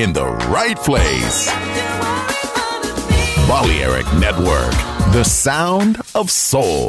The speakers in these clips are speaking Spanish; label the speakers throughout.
Speaker 1: In the right place. Balearic Network, the sound of soul.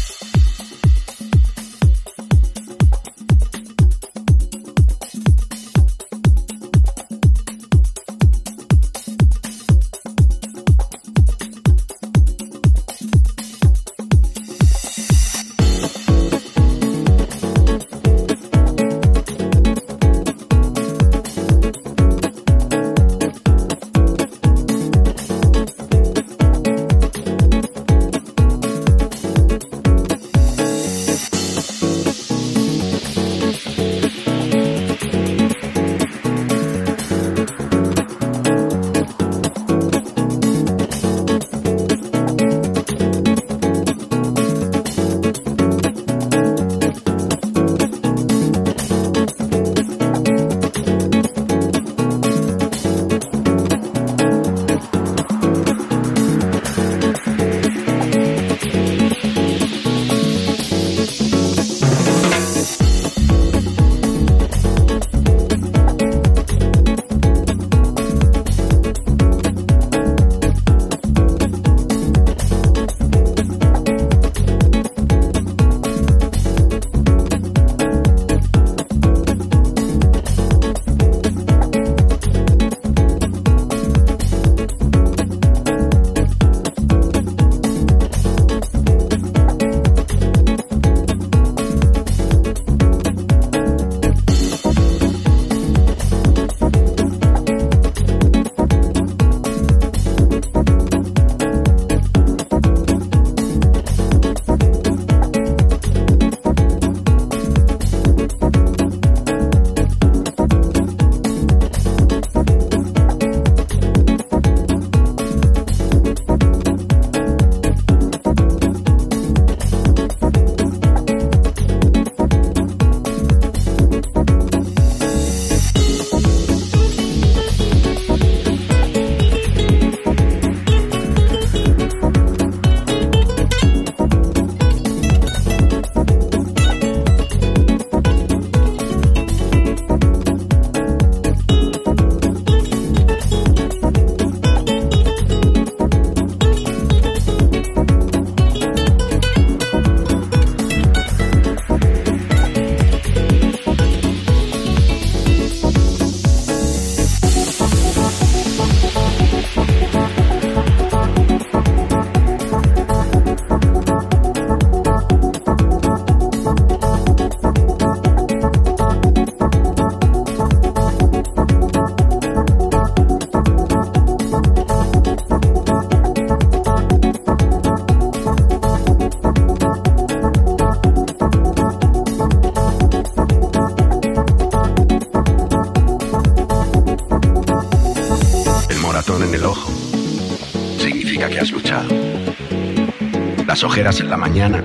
Speaker 2: Ojeras en la mañana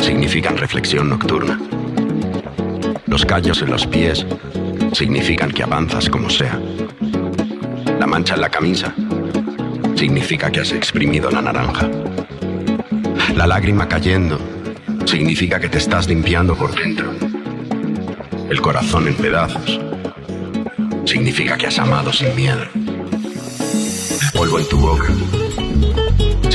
Speaker 2: significan reflexión nocturna. Los callos en los pies significan que avanzas como sea. La mancha en la camisa significa que has exprimido la naranja. La lágrima cayendo significa que te estás limpiando por dentro. El corazón en pedazos significa que has amado sin miedo. Polvo en tu boca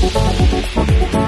Speaker 3: Thank you.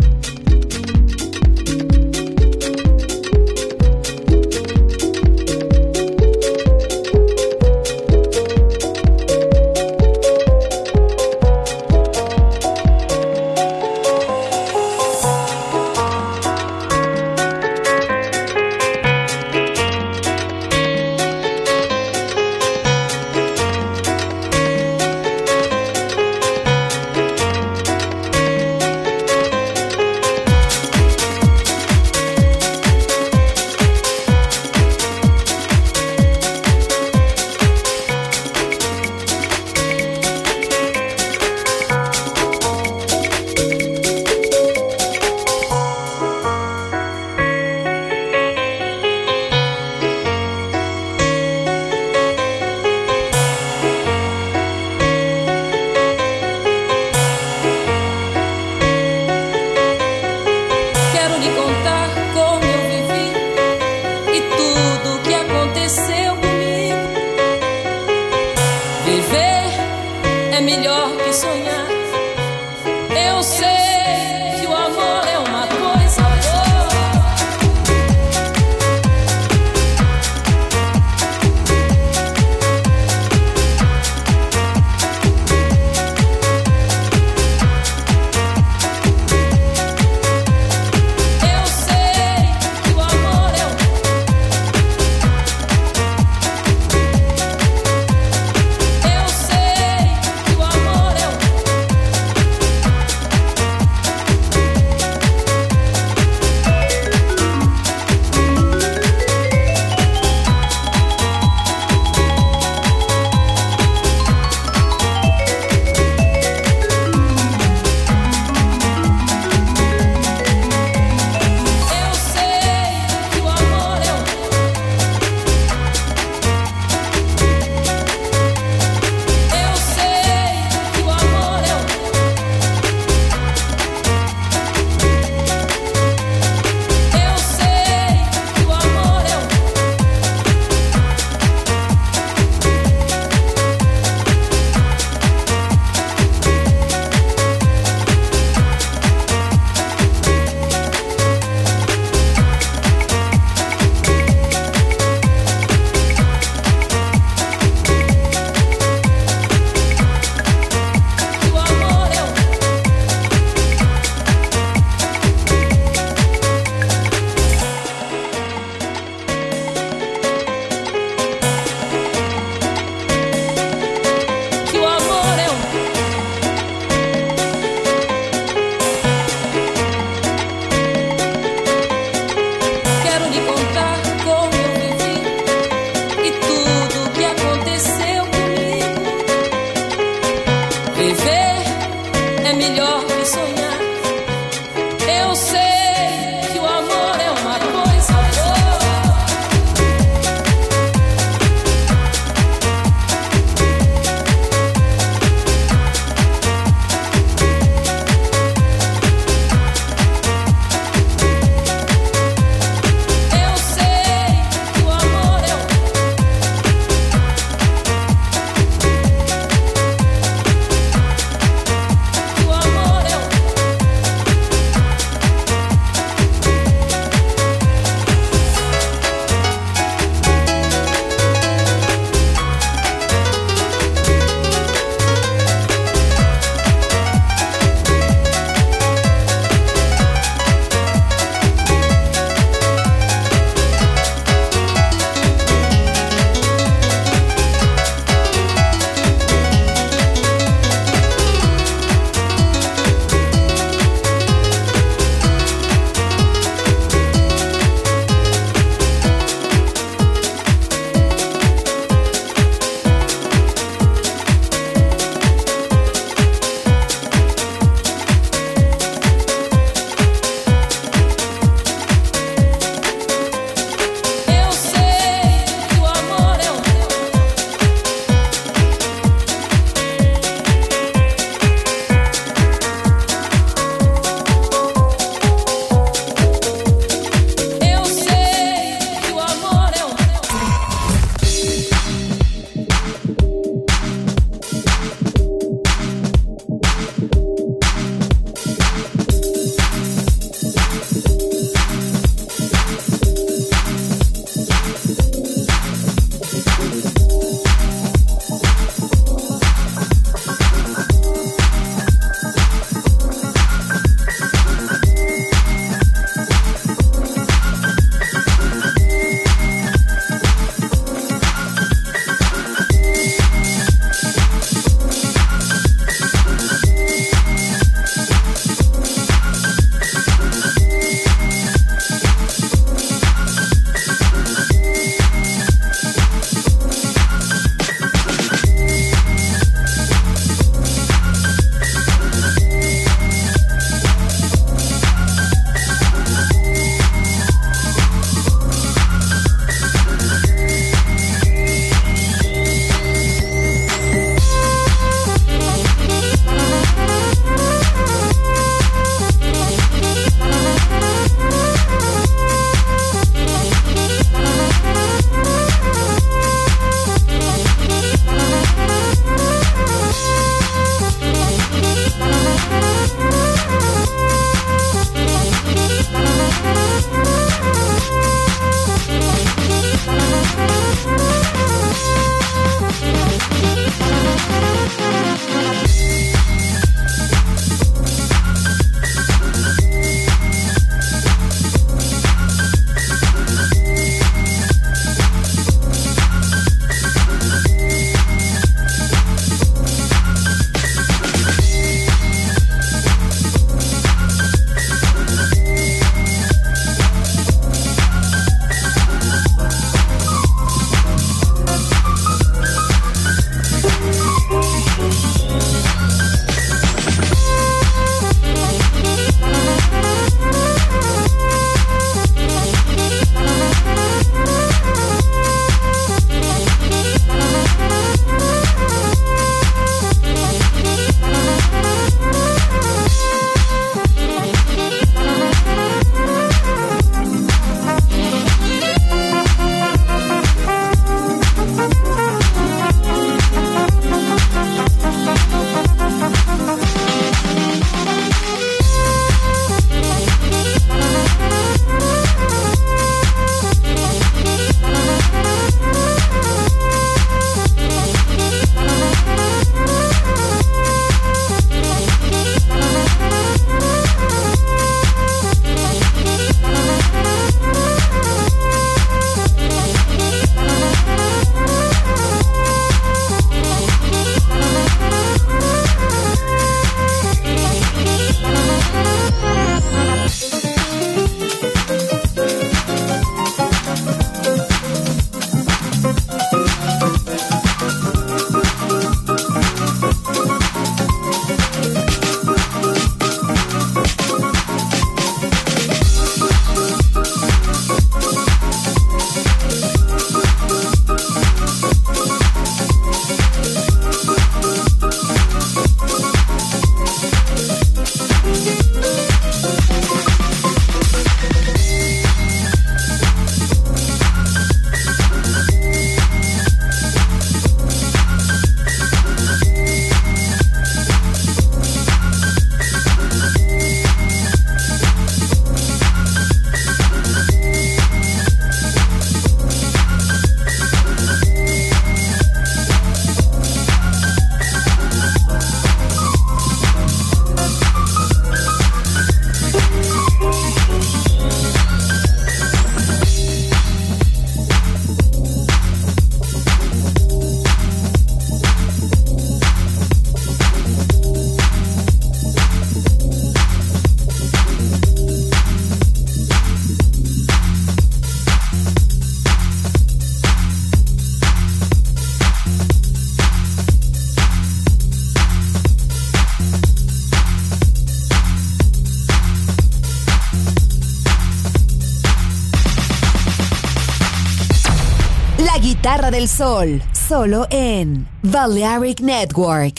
Speaker 3: Del Sol, solo en Balearic Network.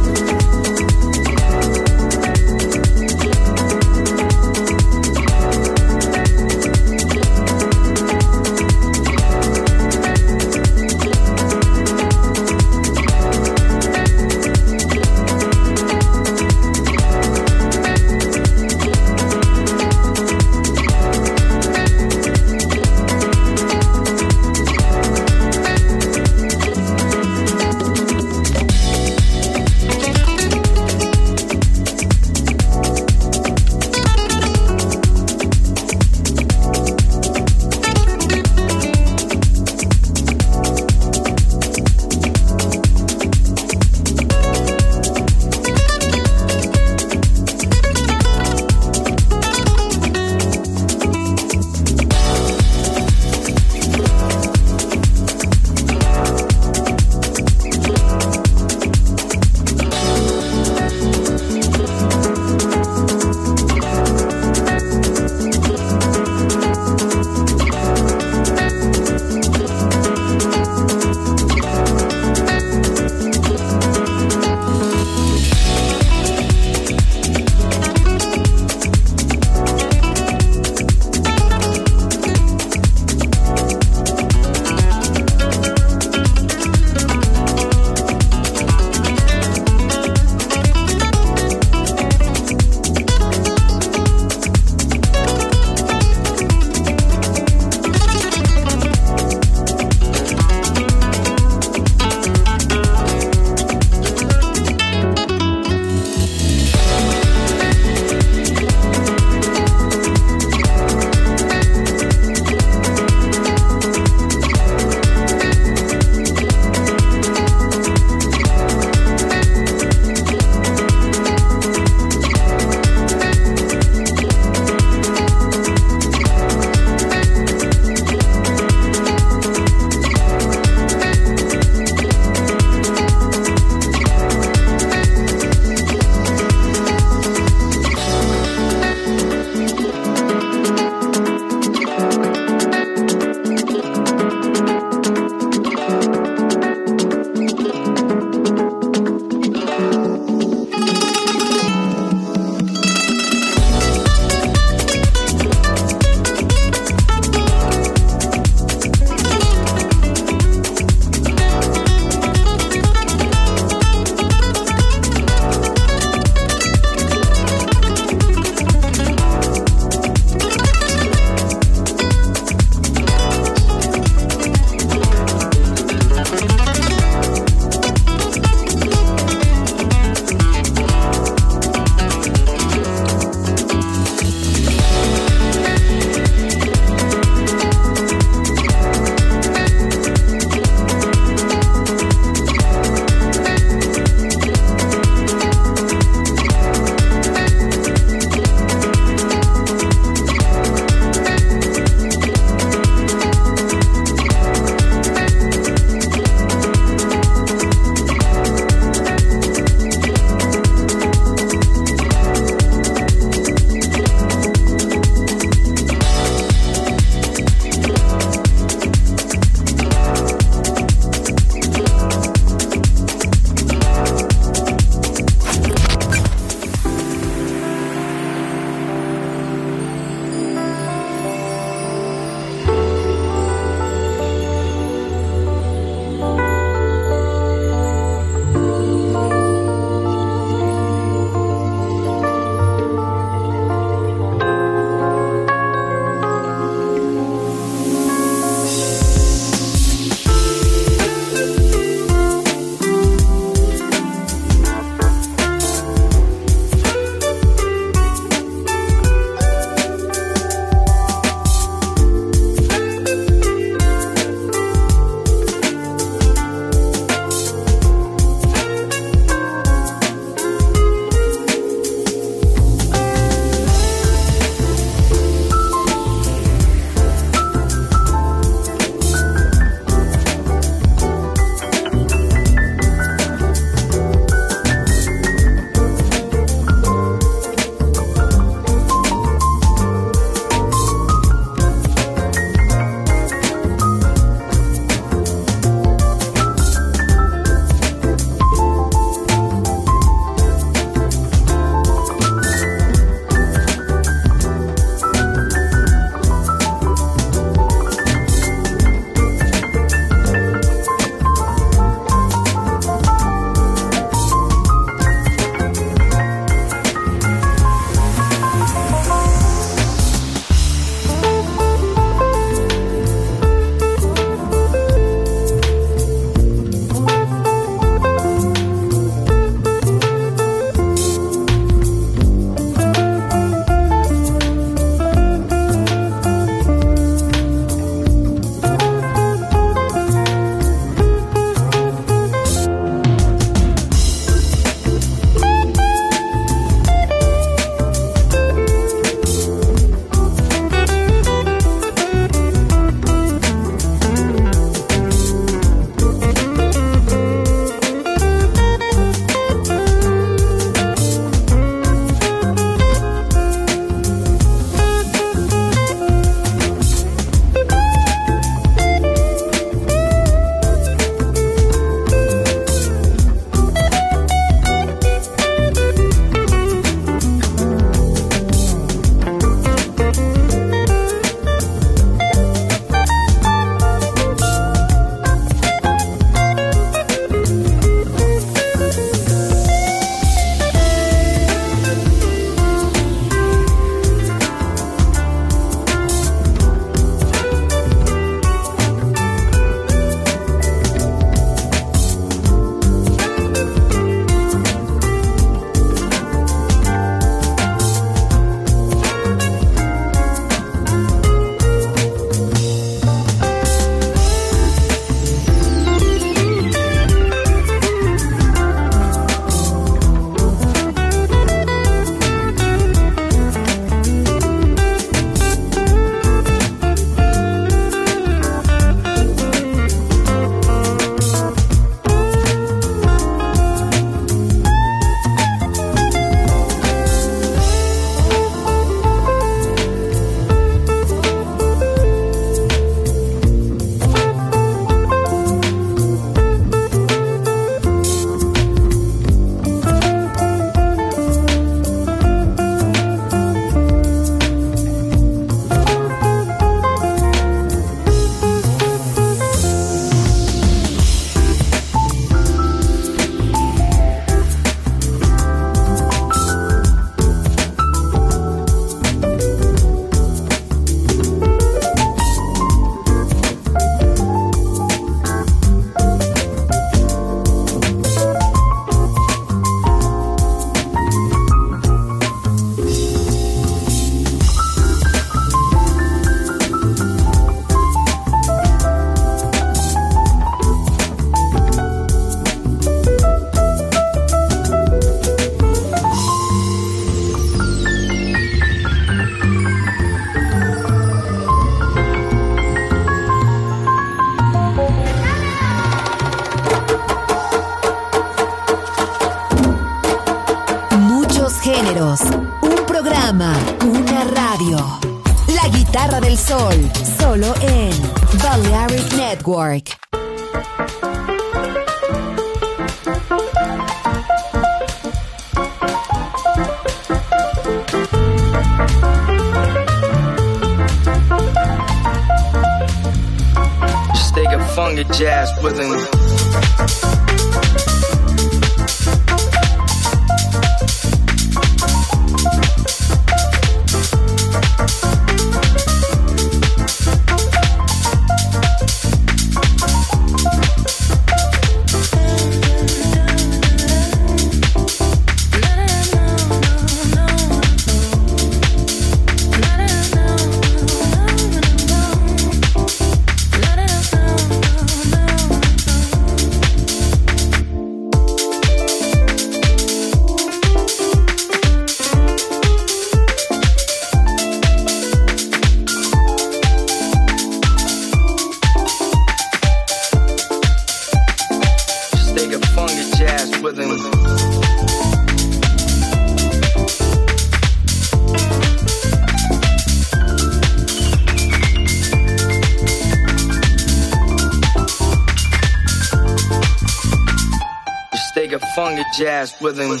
Speaker 4: Jazz rhythm.